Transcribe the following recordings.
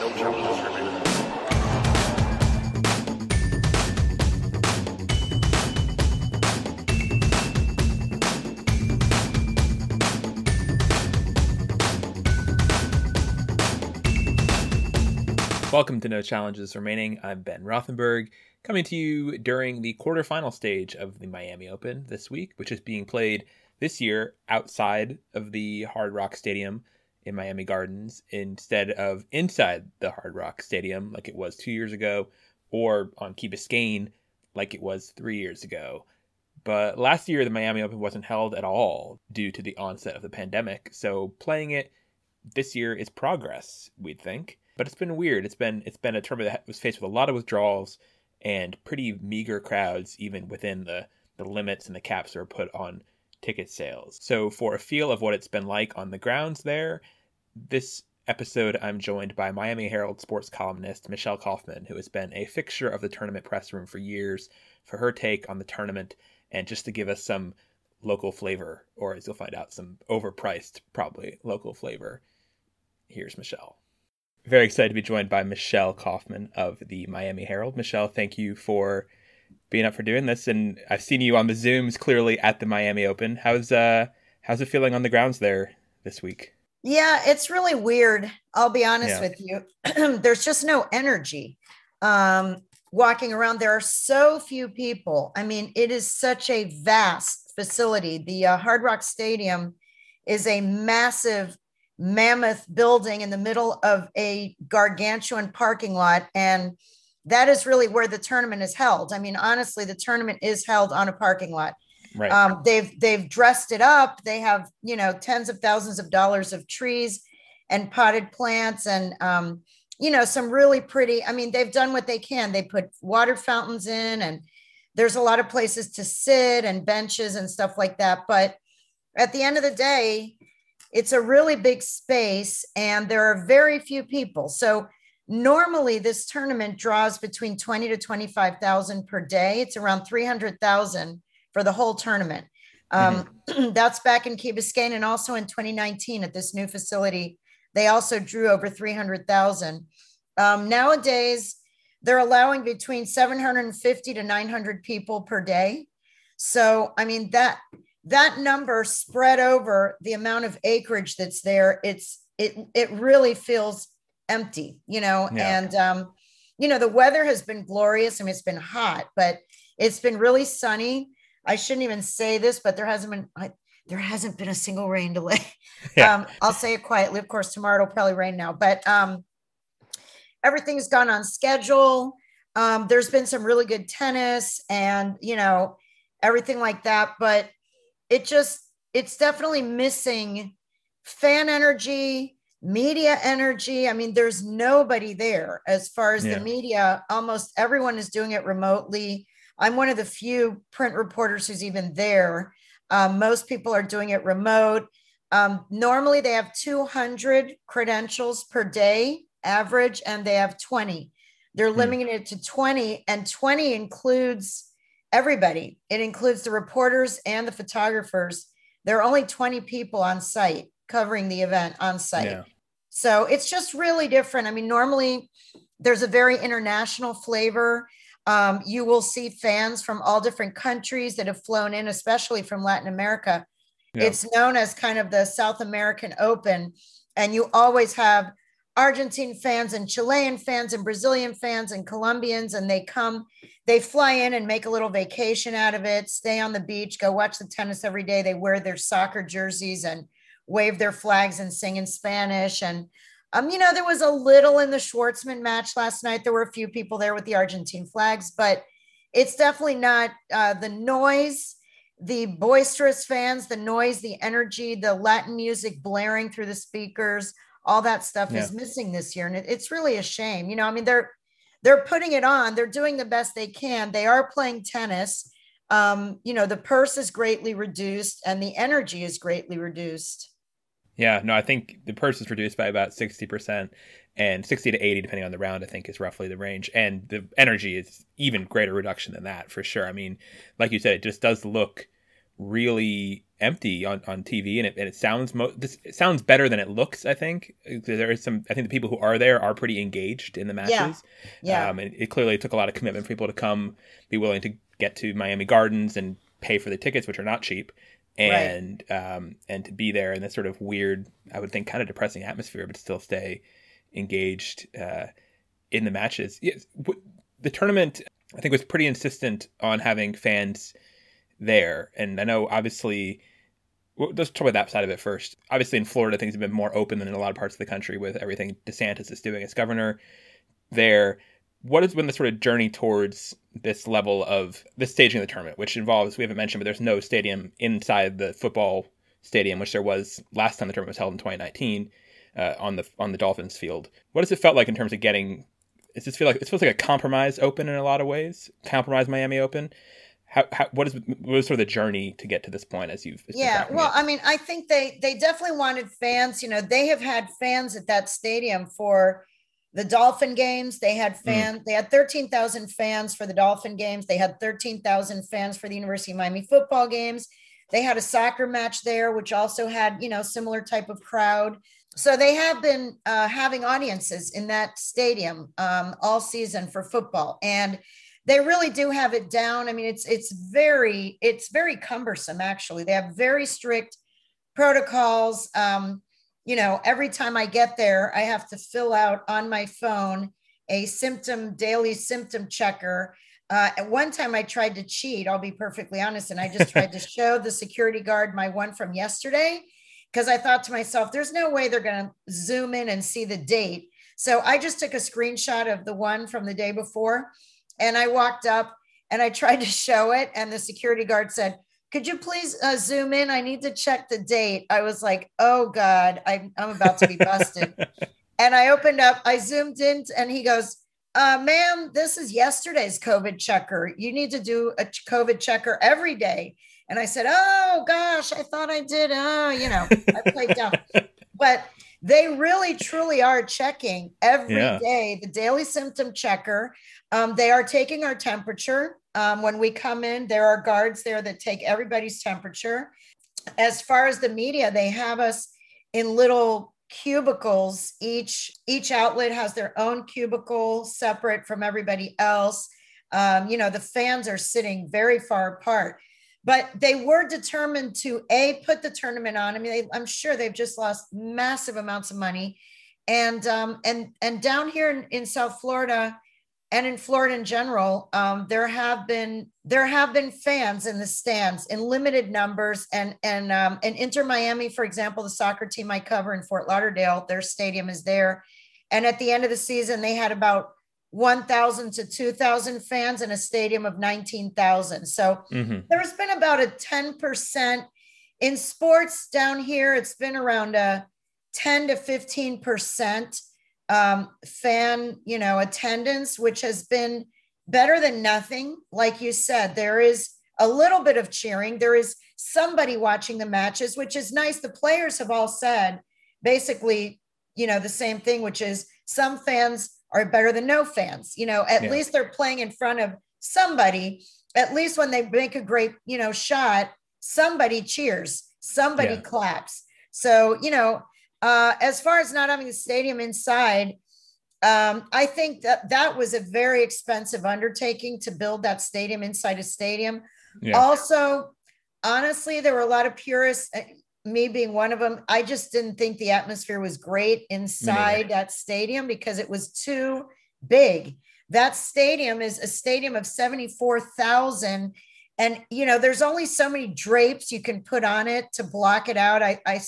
No. Welcome to No Challenges Remaining. I'm Ben Rothenberg, coming to you during the quarterfinal stage of the Miami Open this week, which is being played this year outside of the Hard Rock Stadium in Miami Gardens instead of inside the Hard Rock Stadium like it was two years ago, or on Key Biscayne like it was three years ago. But last year, the Miami Open wasn't held at all due to the onset of the pandemic, so playing it this year is progress, we'd think but it's been weird. It's been it's been a tournament that was faced with a lot of withdrawals and pretty meager crowds, even within the the limits and the caps that are put on ticket sales. So for a feel of what it's been like on the grounds there, this episode I'm joined by Miami Herald sports columnist Michelle Kaufman, who has been a fixture of the tournament press room for years, for her take on the tournament and just to give us some local flavor, or as you'll find out, some overpriced, probably local flavor. Here's Michelle very excited to be joined by Michelle Kaufman of the Miami Herald. Michelle, thank you for being up for doing this, and I've seen you on the Zooms clearly at the Miami Open. How's uh how's it feeling on the grounds there this week? Yeah, it's really weird. I'll be honest yeah. with you. There's just no energy. Um, walking around, there are so few people. I mean, it is such a vast facility. The uh, Hard Rock Stadium is a massive mammoth building in the middle of a gargantuan parking lot. And that is really where the tournament is held. I mean, honestly, the tournament is held on a parking lot. Right. Um, they've they've dressed it up. They have you know tens of thousands of dollars of trees and potted plants and um, you know some really pretty. I mean, they've done what they can. They put water fountains in, and there's a lot of places to sit and benches and stuff like that. But at the end of the day, it's a really big space and there are very few people. So normally this tournament draws between 20 to 25,000 per day. It's around 300,000 for the whole tournament. Um, mm-hmm. that's back in Key Biscayne and also in 2019 at this new facility. They also drew over 300,000. Um, nowadays, they're allowing between 750 to 900 people per day. So, I mean, that that number spread over the amount of acreage that's there, it's it it really feels empty, you know. Yeah. And um, you know, the weather has been glorious. I mean, it's been hot, but it's been really sunny. I shouldn't even say this, but there hasn't been I, there hasn't been a single rain delay. Yeah. Um, I'll say it quietly. Of course, tomorrow it'll probably rain now, but um, everything's gone on schedule. Um, there's been some really good tennis and you know everything like that, but it just it's definitely missing fan energy media energy i mean there's nobody there as far as yeah. the media almost everyone is doing it remotely i'm one of the few print reporters who's even there um, most people are doing it remote um, normally they have 200 credentials per day average and they have 20 they're hmm. limiting it to 20 and 20 includes everybody. It includes the reporters and the photographers. There are only 20 people on site covering the event on site. Yeah. So it's just really different. I mean, normally there's a very international flavor. Um, you will see fans from all different countries that have flown in, especially from Latin America. Yeah. It's known as kind of the South American Open. And you always have Argentine fans and Chilean fans and Brazilian fans and Colombians, and they come, they fly in and make a little vacation out of it, stay on the beach, go watch the tennis every day. They wear their soccer jerseys and wave their flags and sing in Spanish. And, um, you know, there was a little in the Schwartzman match last night. There were a few people there with the Argentine flags, but it's definitely not uh, the noise the boisterous fans, the noise, the energy, the Latin music blaring through the speakers, all that stuff yeah. is missing this year and it, it's really a shame. You know i mean they're they're putting it on. They're doing the best they can. They are playing tennis. Um, you know the purse is greatly reduced and the energy is greatly reduced yeah no i think the purse is reduced by about 60% and 60 to 80 depending on the round i think is roughly the range and the energy is even greater reduction than that for sure i mean like you said it just does look really empty on, on TV, and it, and it sounds mo- this it sounds better than it looks. I think there is some. I think the people who are there are pretty engaged in the matches. Yeah, yeah. Um, and it clearly took a lot of commitment for people to come, be willing to get to Miami Gardens and pay for the tickets, which are not cheap, and right. um, and to be there in this sort of weird, I would think, kind of depressing atmosphere, but still stay engaged uh, in the matches. Yes, the tournament I think was pretty insistent on having fans there, and I know obviously. Well, let's talk about that side of it first. Obviously, in Florida, things have been more open than in a lot of parts of the country with everything DeSantis is doing as governor there. What has been the sort of journey towards this level of the staging of the tournament, which involves we haven't mentioned, but there's no stadium inside the football stadium, which there was last time the tournament was held in 2019 uh, on the on the Dolphins field. What has it felt like in terms of getting? Does this feel like it feels like a compromise open in a lot of ways? Compromise Miami Open. How, how what is what is sort of the journey to get to this point as you've yeah well it? i mean i think they they definitely wanted fans you know they have had fans at that stadium for the dolphin games they had fans mm. they had 13,000 fans for the dolphin games. They had 13,000 fans for the university of miami football games. They had a soccer match there which also had you know similar type of crowd. So they have been uh, having audiences in that stadium um, all season for football. And they really do have it down. I mean it's it's very it's very cumbersome actually. They have very strict protocols. Um, you know every time i get there i have to fill out on my phone a symptom daily symptom checker uh, at one time i tried to cheat i'll be perfectly honest and i just tried to show the security guard my one from yesterday because I thought to myself, there's no way they're going to zoom in and see the date. So I just took a screenshot of the one from the day before and I walked up and I tried to show it. And the security guard said, Could you please uh, zoom in? I need to check the date. I was like, Oh God, I'm, I'm about to be busted. and I opened up, I zoomed in, and he goes, uh, ma'am, this is yesterday's COVID checker. You need to do a COVID checker every day. And I said, Oh gosh, I thought I did. Oh, you know, I played dumb. But they really truly are checking every yeah. day the daily symptom checker. Um, they are taking our temperature. Um, when we come in, there are guards there that take everybody's temperature. As far as the media, they have us in little cubicles. Each each outlet has their own cubicle separate from everybody else. Um, you know, the fans are sitting very far apart but they were determined to a put the tournament on. I mean, they, I'm sure they've just lost massive amounts of money, and um, and and down here in, in South Florida, and in Florida in general, um, there have been there have been fans in the stands in limited numbers, and and um, and Inter Miami, for example, the soccer team I cover in Fort Lauderdale, their stadium is there, and at the end of the season, they had about 1,000 to 2,000 fans in a stadium of 19,000. So mm-hmm. there's been about a 10% in sports down here. It's been around a 10 to 15% um, fan, you know, attendance, which has been better than nothing. Like you said, there is a little bit of cheering. There is somebody watching the matches, which is nice. The players have all said basically, you know, the same thing, which is some fans are better than no fans. You know, at yeah. least they're playing in front of somebody. At least when they make a great, you know, shot, somebody cheers, somebody yeah. claps. So, you know, uh, as far as not having the stadium inside, um, I think that that was a very expensive undertaking to build that stadium inside a stadium. Yeah. Also, honestly, there were a lot of purists me being one of them, I just didn't think the atmosphere was great inside that stadium because it was too big. That stadium is a stadium of 74,000 and you know there's only so many drapes you can put on it to block it out. I I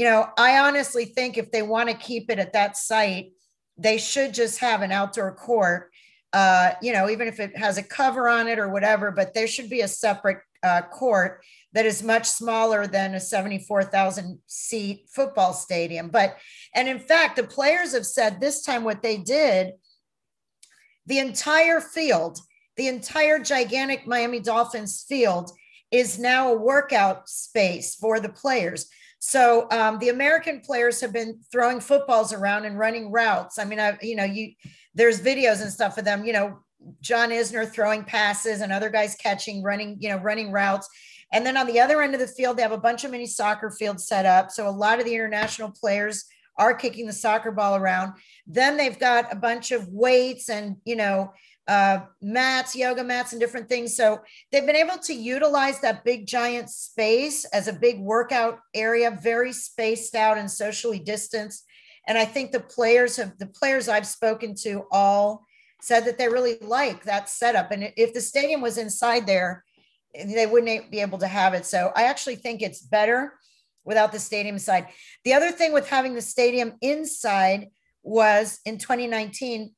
you know, I honestly think if they want to keep it at that site, they should just have an outdoor court. Uh, you know, even if it has a cover on it or whatever, but there should be a separate uh, court that is much smaller than a 74,000 seat football stadium. But, and in fact, the players have said this time what they did, the entire field, the entire gigantic Miami Dolphins field is now a workout space for the players. So um, the American players have been throwing footballs around and running routes. I mean, I, you know, you there's videos and stuff of them, you know, John Isner throwing passes and other guys catching, running, you know, running routes. And then on the other end of the field, they have a bunch of mini soccer fields set up. So a lot of the international players are kicking the soccer ball around. Then they've got a bunch of weights and, you know, uh, mats, yoga mats, and different things. So they've been able to utilize that big giant space as a big workout area, very spaced out and socially distanced. And I think the players have the players I've spoken to all said that they really like that setup. And if the stadium was inside there, they wouldn't be able to have it. So I actually think it's better without the stadium side. The other thing with having the stadium inside was in 2019,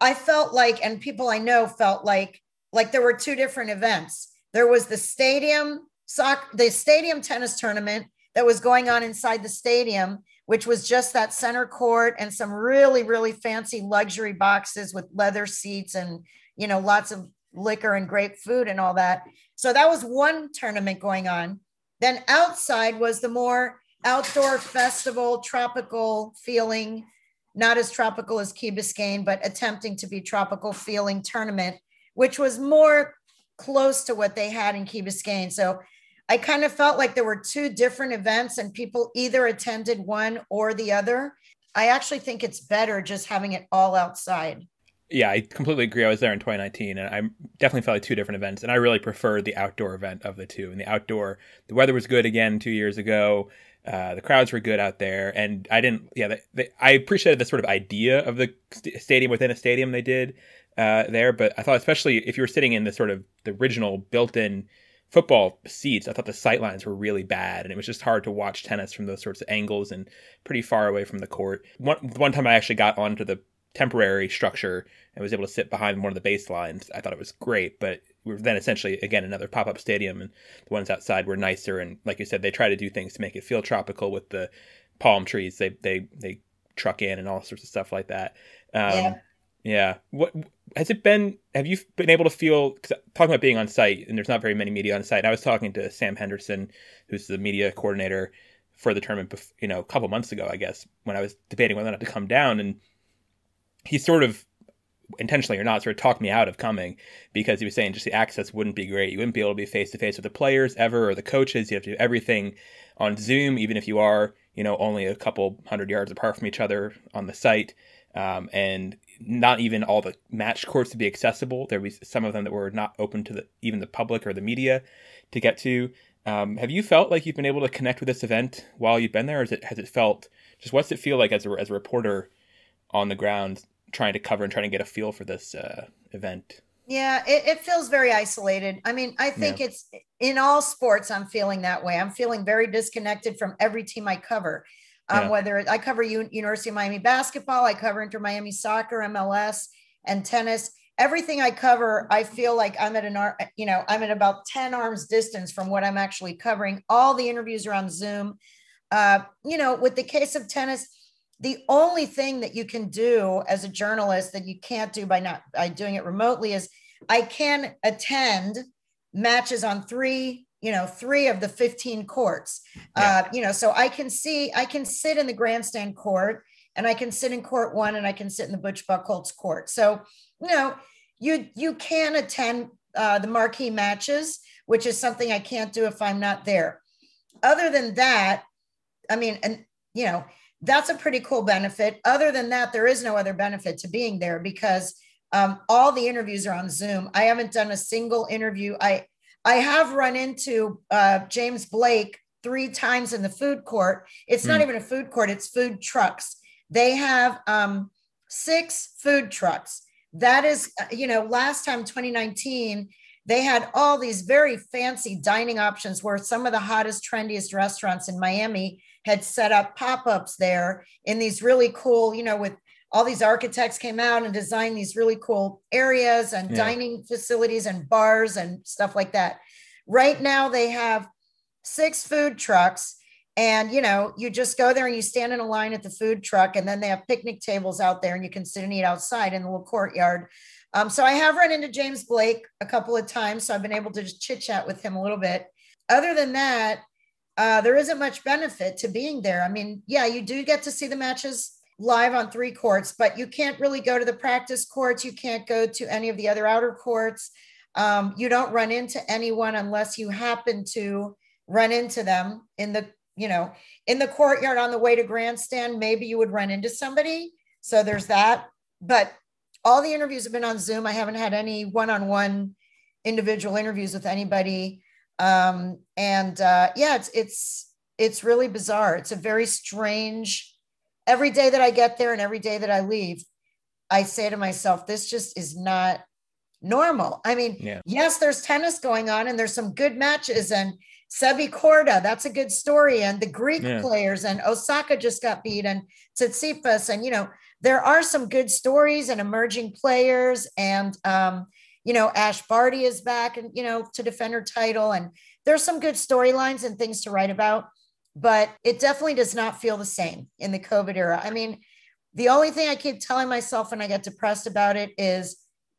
I felt like, and people I know felt like, like there were two different events. There was the stadium soccer, the stadium tennis tournament that was going on inside the stadium, which was just that center court and some really, really fancy luxury boxes with leather seats and, you know, lots of liquor and great food and all that. So that was one tournament going on. Then outside was the more outdoor festival, tropical feeling, not as tropical as Key Biscayne, but attempting to be tropical feeling tournament, which was more close to what they had in Key Biscayne. So I kind of felt like there were two different events and people either attended one or the other. I actually think it's better just having it all outside yeah, I completely agree. I was there in 2019, and I definitely felt like two different events, and I really preferred the outdoor event of the two. And the outdoor, the weather was good again two years ago. Uh, the crowds were good out there, and I didn't. Yeah, the, the, I appreciated the sort of idea of the st- stadium within a stadium they did uh, there, but I thought especially if you were sitting in the sort of the original built-in football seats, I thought the sight lines were really bad, and it was just hard to watch tennis from those sorts of angles and pretty far away from the court. One one time I actually got onto the temporary structure and was able to sit behind one of the baselines. I thought it was great, but we were then essentially again another pop up stadium, and the ones outside were nicer. And like you said, they try to do things to make it feel tropical with the palm trees. They they they truck in and all sorts of stuff like that. Um, yeah. Yeah. What has it been? Have you been able to feel? Cause talking about being on site, and there's not very many media on site. I was talking to Sam Henderson, who's the media coordinator for the tournament, you know, a couple months ago, I guess, when I was debating whether or not to come down, and he sort of intentionally or not sort of talked me out of coming because he was saying just the access wouldn't be great. You wouldn't be able to be face to face with the players ever or the coaches. You have to do everything on Zoom, even if you are, you know, only a couple hundred yards apart from each other on the site. Um, and not even all the match courts to be accessible. There was some of them that were not open to the, even the public or the media to get to. Um, have you felt like you've been able to connect with this event while you've been there? Or has it, has it felt just what's it feel like as a, as a reporter on the ground trying to cover and trying to get a feel for this uh, event? Yeah, it, it, feels very isolated. I mean, I think yeah. it's in all sports, I'm feeling that way. I'm feeling very disconnected from every team I cover. Um, yeah. Whether I cover U- University of Miami basketball, I cover Inter Miami soccer, MLS, and tennis. Everything I cover, I feel like I'm at an, you know, I'm at about 10 arms distance from what I'm actually covering. All the interviews are on Zoom. Uh, you know, with the case of tennis, the only thing that you can do as a journalist that you can't do by not by doing it remotely is I can attend matches on three, you know, three of the 15 courts. Yeah. Uh, you know, so I can see, I can sit in the grandstand court and I can sit in court one and I can sit in the Butch Buchholz court. So, you know, you you can attend uh, the marquee matches, which is something I can't do if I'm not there. Other than that, I mean, and you know, that's a pretty cool benefit. Other than that, there is no other benefit to being there because um, all the interviews are on Zoom. I haven't done a single interview. I I have run into uh, James Blake three times in the food court. It's mm. not hmm. even a food court; it's food trucks. They have um, six food trucks. That is, uh, you know, last time 2019 they had all these very fancy dining options where some of the hottest, trendiest restaurants in Miami had set up pop-ups there in these really cool, you know, with all these architects came out and designed these really cool areas and yeah. dining facilities and bars and stuff like that. Right now they have six food trucks and you know you just go there and you stand in a line at the food truck and then they have picnic tables out there and you can sit and eat outside in the little courtyard um, so i have run into james blake a couple of times so i've been able to just chit chat with him a little bit other than that uh, there isn't much benefit to being there. I mean, yeah, you do get to see the matches live on three courts, but you can't really go to the practice courts. You can't go to any of the other outer courts. Um, you don't run into anyone unless you happen to run into them in the, you know, in the courtyard on the way to grandstand. Maybe you would run into somebody. So there's that. But all the interviews have been on Zoom. I haven't had any one-on-one individual interviews with anybody. Um, and uh, yeah, it's it's it's really bizarre. It's a very strange. Every day that I get there and every day that I leave, I say to myself, this just is not normal. I mean, yeah. yes, there's tennis going on and there's some good matches and Sebi Korda, that's a good story. And the Greek yeah. players and Osaka just got beat and Tsitsipas. And, you know, there are some good stories and emerging players. And, um, you know, Ash Barty is back and, you know, to defend her title. And there's some good storylines and things to write about. But it definitely does not feel the same in the COVID era. I mean, the only thing I keep telling myself when I get depressed about it is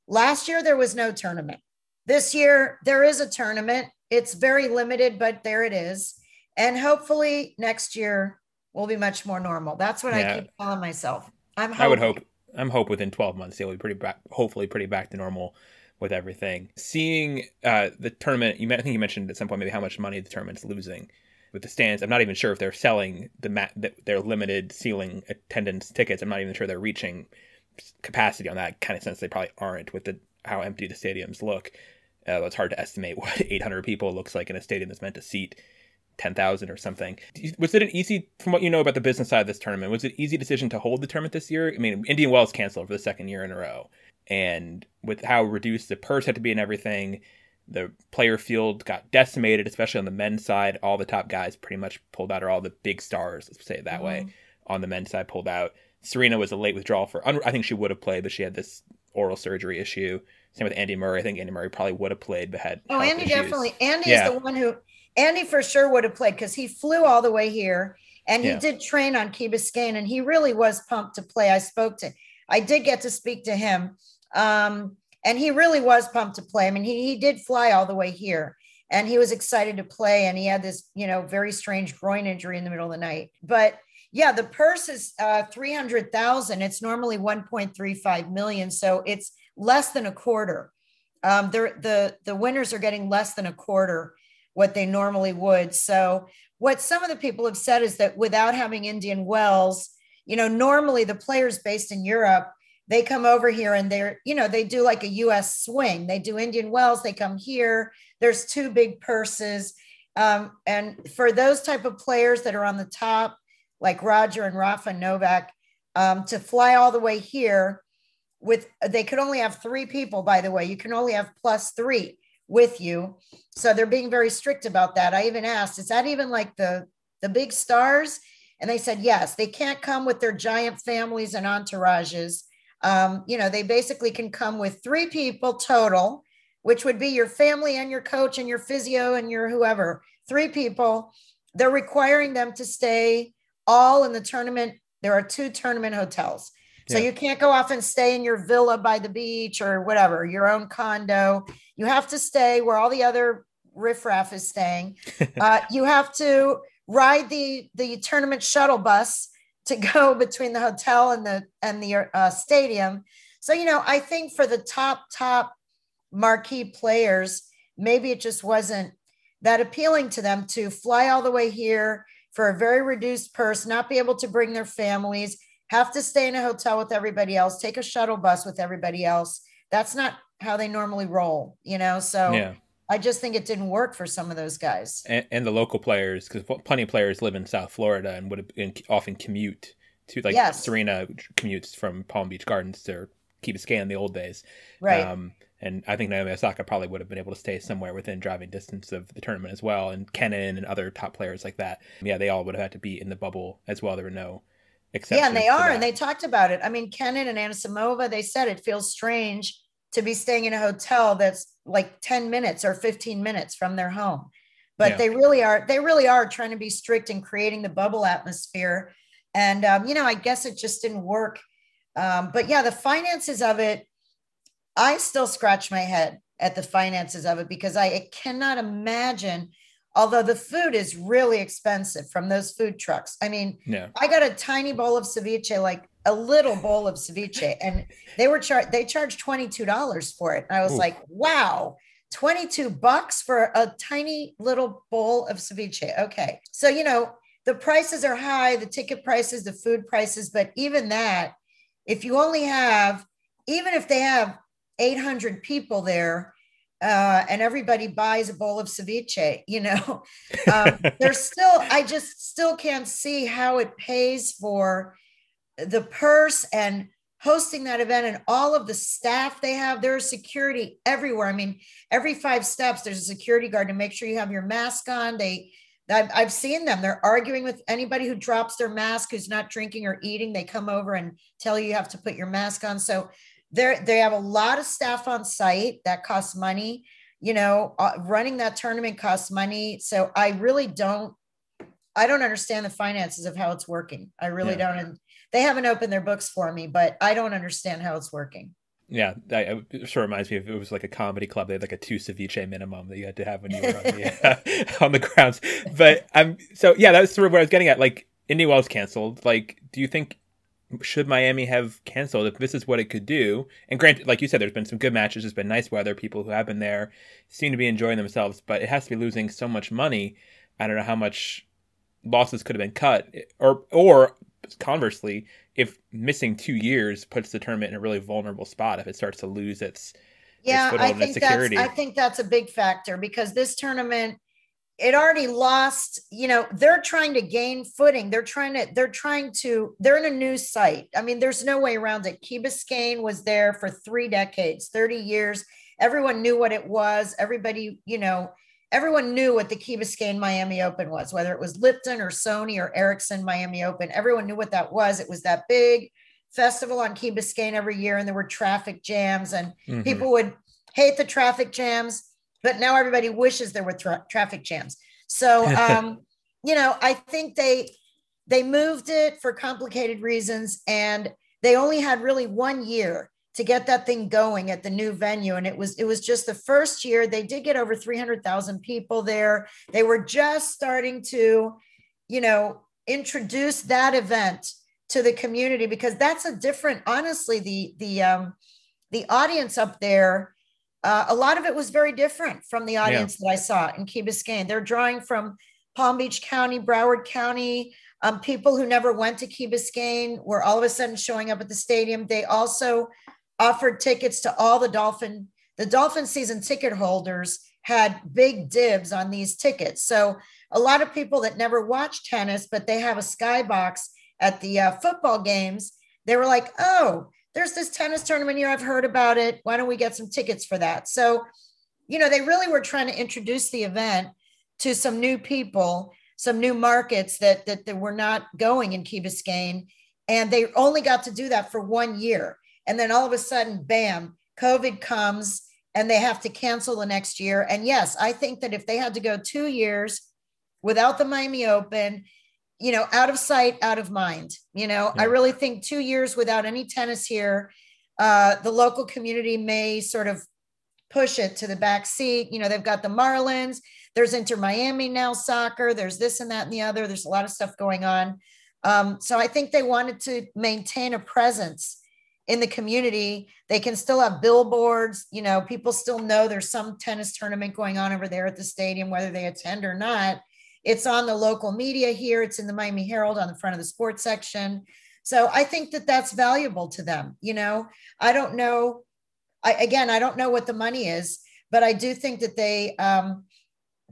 last year there was no tournament. This year there is a tournament. It's very limited, but there it is. And hopefully next year will be much more normal. That's what yeah. I keep telling myself. I'm hoping. I would hope I'm hope within 12 months they'll be pretty back, hopefully pretty back to normal with everything. Seeing uh, the tournament, you I think you mentioned at some point maybe how much money the tournament's losing with the stands. I'm not even sure if they're selling the mat their limited ceiling attendance tickets. I'm not even sure they're reaching capacity on that kind of sense. They probably aren't with the how empty the stadiums look. Uh, it's hard to estimate what 800 people looks like in a stadium that's meant to seat 10,000 or something. Was it an easy, from what you know about the business side of this tournament, was it an easy decision to hold the tournament this year? I mean, Indian Wells canceled for the second year in a row. And with how reduced the purse had to be and everything, the player field got decimated, especially on the men's side. All the top guys pretty much pulled out, or all the big stars, let's say it that mm-hmm. way, on the men's side pulled out. Serena was a late withdrawal for, I think she would have played, but she had this oral surgery issue. Same with Andy Murray. I think Andy Murray probably would have played, but had. Oh, Andy issues. definitely. Andy yeah. is the one who, Andy for sure would have played because he flew all the way here and he yeah. did train on Key Biscayne and he really was pumped to play. I spoke to, I did get to speak to him. Um, and he really was pumped to play. I mean, he, he did fly all the way here and he was excited to play. And he had this, you know, very strange groin injury in the middle of the night. But yeah, the purse is uh, 300,000. It's normally 1.35 million. So it's less than a quarter. Um, the, the winners are getting less than a quarter what they normally would. So what some of the people have said is that without having Indian Wells, you know, normally the players based in Europe, they come over here and they're, you know, they do like a US swing. They do Indian Wells, they come here. There's two big purses. Um, and for those type of players that are on the top, like Roger and Rafa Novak, um, to fly all the way here with, they could only have three people, by the way. You can only have plus three with you. So they're being very strict about that. I even asked, is that even like the the big stars? And they said yes. They can't come with their giant families and entourages. Um, you know, they basically can come with three people total, which would be your family and your coach and your physio and your whoever. Three people. They're requiring them to stay all in the tournament. There are two tournament hotels. So yeah. you can't go off and stay in your villa by the beach or whatever, your own condo. You have to stay where all the other riffraff is staying. Uh, you have to ride the the tournament shuttle bus to go between the hotel and the and the uh, stadium. So you know, I think for the top top marquee players, maybe it just wasn't that appealing to them to fly all the way here for a very reduced purse, not be able to bring their families, have to stay in a hotel with everybody else, take a shuttle bus with everybody else. That's not how they normally roll, you know? So yeah. I just think it didn't work for some of those guys. And, and the local players, because plenty of players live in South Florida and would have often commute to, like yes. Serena commutes from Palm Beach Gardens to Key Biscayne in the old days. Right. Um, and I think Naomi Osaka probably would have been able to stay somewhere within driving distance of the tournament as well. And Kenin and other top players like that. Yeah, they all would have had to be in the bubble as well. There were no yeah, and they are, and they talked about it. I mean, Kenin and Anisimova, they said it feels strange to be staying in a hotel that's like 10 minutes or 15 minutes from their home. But yeah. they really are, they really are trying to be strict in creating the bubble atmosphere. And, um, you know, I guess it just didn't work. Um, but yeah, the finances of it, I still scratch my head at the finances of it because I, I cannot imagine although the food is really expensive from those food trucks. I mean, yeah. I got a tiny bowl of ceviche, like a little bowl of ceviche, and they were charged. They charged twenty two dollars for it. And I was Ooh. like, wow. 22 bucks for a tiny little bowl of ceviche. Okay. So, you know, the prices are high, the ticket prices, the food prices, but even that, if you only have, even if they have 800 people there, uh, and everybody buys a bowl of ceviche, you know, um, there's still, I just still can't see how it pays for the purse and hosting that event and all of the staff they have. There's security everywhere. I mean, every five steps, there's a security guard to make sure you have your mask on. They, I've, I've seen them. They're arguing with anybody who drops their mask, who's not drinking or eating. They come over and tell you you have to put your mask on. So they they have a lot of staff on site that costs money. You know, uh, running that tournament costs money. So I really don't, I don't understand the finances of how it's working. I really yeah. don't. And they haven't opened their books for me, but I don't understand how it's working. Yeah, I, it sort of reminds me of it was like a comedy club. They had like a two ceviche minimum that you had to have when you were on the uh, on the grounds. But um, so yeah, that was sort of what I was getting at. Like Indian Wells canceled. Like, do you think should Miami have canceled if this is what it could do? And granted, like you said, there's been some good matches. There's been nice weather. People who have been there seem to be enjoying themselves. But it has to be losing so much money. I don't know how much losses could have been cut, or or conversely, if missing two years puts the tournament in a really vulnerable spot if it starts to lose its yeah its I think that's I think that's a big factor because this tournament it already lost you know they're trying to gain footing they're trying to they're trying to they're in a new site i mean there's no way around it key biscayne was there for three decades 30 years everyone knew what it was everybody you know everyone knew what the Key Biscayne Miami Open was, whether it was Lipton or Sony or Ericsson Miami Open. Everyone knew what that was. It was that big festival on Key Biscayne every year, and there were traffic jams, and mm-hmm. people would hate the traffic jams, but now everybody wishes there were tra- traffic jams. So, um, you know, I think they they moved it for complicated reasons, and they only had really one year to get that thing going at the new venue and it was it was just the first year they did get over 300,000 people there they were just starting to you know introduce that event to the community because that's a different honestly the the um the audience up there uh, a lot of it was very different from the audience yeah. that I saw in Key Biscayne. They're drawing from Palm Beach County, Broward County, um, people who never went to Key Biscayne were all of a sudden showing up at the stadium. They also offered tickets to all the Dolphin, the Dolphin season ticket holders had big dibs on these tickets. So a lot of people that never watch tennis, but they have a skybox at the uh, football games, they were like, oh, there's this tennis tournament here. I've heard about it. Why don't we get some tickets for that? So, you know, they really were trying to introduce the event to some new people, some new markets that that, that were not going in Key Biscayne. And they only got to do that for one year. And then all of a sudden, bam, COVID comes and they have to cancel the next year. And yes, I think that if they had to go two years without the Miami Open, you know, out of sight, out of mind, you know, yeah. I really think two years without any tennis here, uh, the local community may sort of push it to the back seat. You know, they've got the Marlins, there's Inter Miami now soccer, there's this and that and the other. There's a lot of stuff going on. Um, so I think they wanted to maintain a presence in the community. They can still have billboards. You know, people still know there's some tennis tournament going on over there at the stadium, whether they attend or not. It's on the local media here. It's in the Miami Herald on the front of the sports section. So I think that that's valuable to them. You know, I don't know. I, again, I don't know what the money is, but I do think that they, um,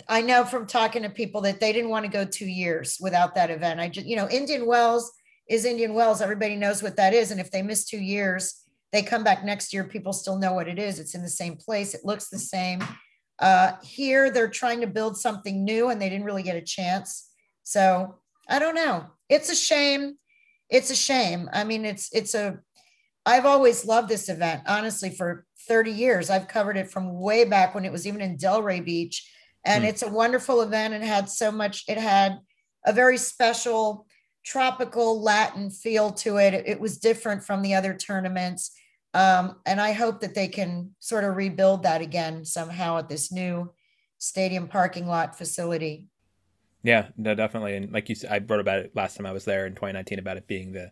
I know from talking to people that they didn't want to go two years without that event. I just, you know, Indian Wells is Indian Wells. Everybody knows what that is. And if they miss two years, they come back next year, people still know what it is. It's in the same place, it looks the same. Uh, here, they're trying to build something new and they didn't really get a chance. So I don't know. It's a shame. It's a shame. I mean, it's, it's a, I've always loved this event, honestly, for 30 years. I've covered it from way back when it was even in Delray Beach. And mm. it's a wonderful event and had so much, it had a very special tropical Latin feel to it. It was different from the other tournaments. Um, and I hope that they can sort of rebuild that again somehow at this new stadium parking lot facility. Yeah, no, definitely. And like you said, I wrote about it last time I was there in 2019 about it being the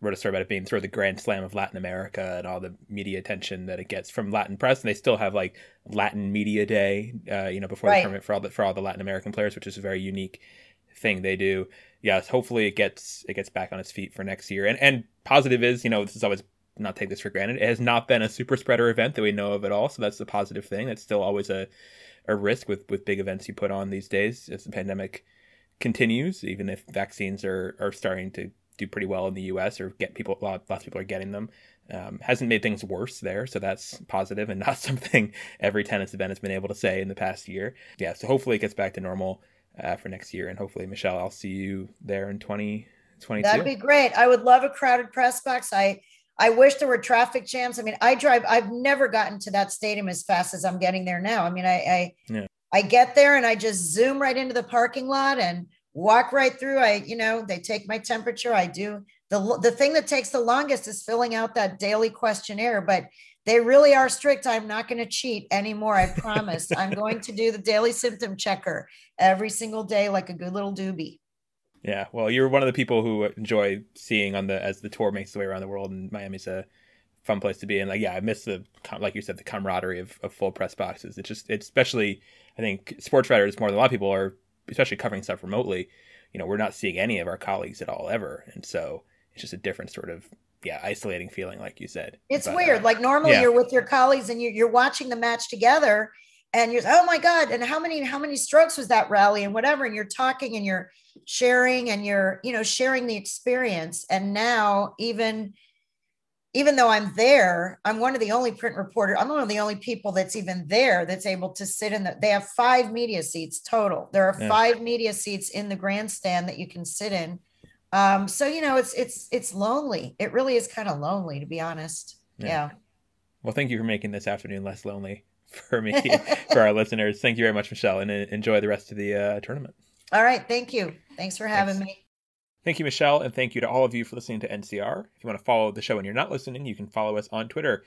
wrote a story about it being sort of the grand slam of Latin America and all the media attention that it gets from Latin press. And they still have like Latin Media Day, uh, you know, before right. the tournament for all the for all the Latin American players, which is a very unique thing they do. Yes, hopefully it gets it gets back on its feet for next year. And and positive is, you know, this is always not take this for granted. It has not been a super spreader event that we know of at all, so that's the positive thing. That's still always a a risk with with big events you put on these days as the pandemic continues, even if vaccines are are starting to do pretty well in the U.S. or get people lots of people are getting them. Um, hasn't made things worse there, so that's positive and not something every tennis event has been able to say in the past year. Yeah, so hopefully it gets back to normal uh, for next year, and hopefully Michelle, I'll see you there in 2022. That'd be great. I would love a crowded press box. I I wish there were traffic jams. I mean, I drive. I've never gotten to that stadium as fast as I'm getting there now. I mean, I I, yeah. I get there and I just zoom right into the parking lot and walk right through. I, you know, they take my temperature. I do the the thing that takes the longest is filling out that daily questionnaire, but they really are strict. I'm not going to cheat anymore. I promise. I'm going to do the daily symptom checker every single day, like a good little doobie. Yeah, well, you're one of the people who enjoy seeing on the as the tour makes its way around the world, and Miami's a fun place to be. And like, yeah, I miss the like you said, the camaraderie of, of full press boxes. It's just, it's especially, I think, sports writers more than a lot of people are, especially covering stuff remotely. You know, we're not seeing any of our colleagues at all ever, and so it's just a different sort of yeah isolating feeling, like you said. It's but, weird. Uh, like normally yeah. you're with your colleagues and you, you're watching the match together, and you're oh my god and how many how many strokes was that rally and whatever and you're talking and you're sharing and you're you know sharing the experience. And now even even though i'm there i'm one of the only print reporter i'm one of the only people that's even there that's able to sit in the they have five media seats total. There are yeah. five media seats in the grandstand that you can sit in. Um so you know it's it's it's lonely. It really is kind of lonely to be honest. Yeah. yeah. Well thank you for making this afternoon less lonely for me, for our listeners. Thank you very much, Michelle, and uh, enjoy the rest of the uh, tournament. All right. Thank you. Thanks for having Thanks. me. Thank you, Michelle, and thank you to all of you for listening to NCR. If you want to follow the show and you're not listening, you can follow us on Twitter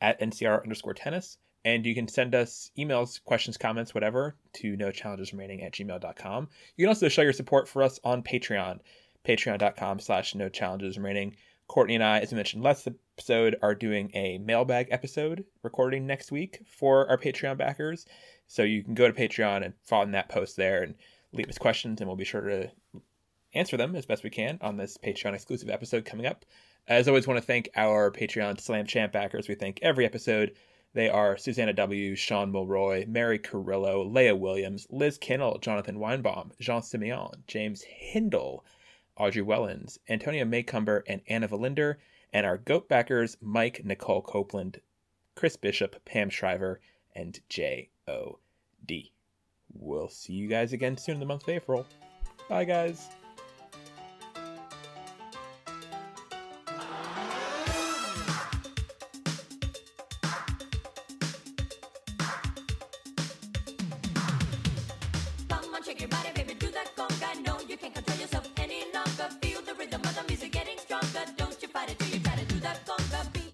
at NCR underscore tennis. And you can send us emails, questions, comments, whatever, to no challenges remaining at gmail.com. You can also show your support for us on Patreon, patreon.com slash no challenges remaining. Courtney and I, as I mentioned last episode, are doing a mailbag episode recording next week for our Patreon backers. So you can go to Patreon and follow that post there and leave us questions, and we'll be sure to answer them as best we can on this Patreon exclusive episode coming up. As always, want to thank our Patreon Slam Champ backers. We thank every episode. They are Susanna W., Sean Mulroy, Mary Carrillo, Leah Williams, Liz Kennel, Jonathan Weinbaum, Jean Simeon, James Hindle, Audrey Wellens, Antonia Maycumber, and Anna Valinder, and our GOAT backers Mike, Nicole Copeland, Chris Bishop, Pam Shriver, and J.O.D. We'll see you guys again soon in the month of April. Bye, guys.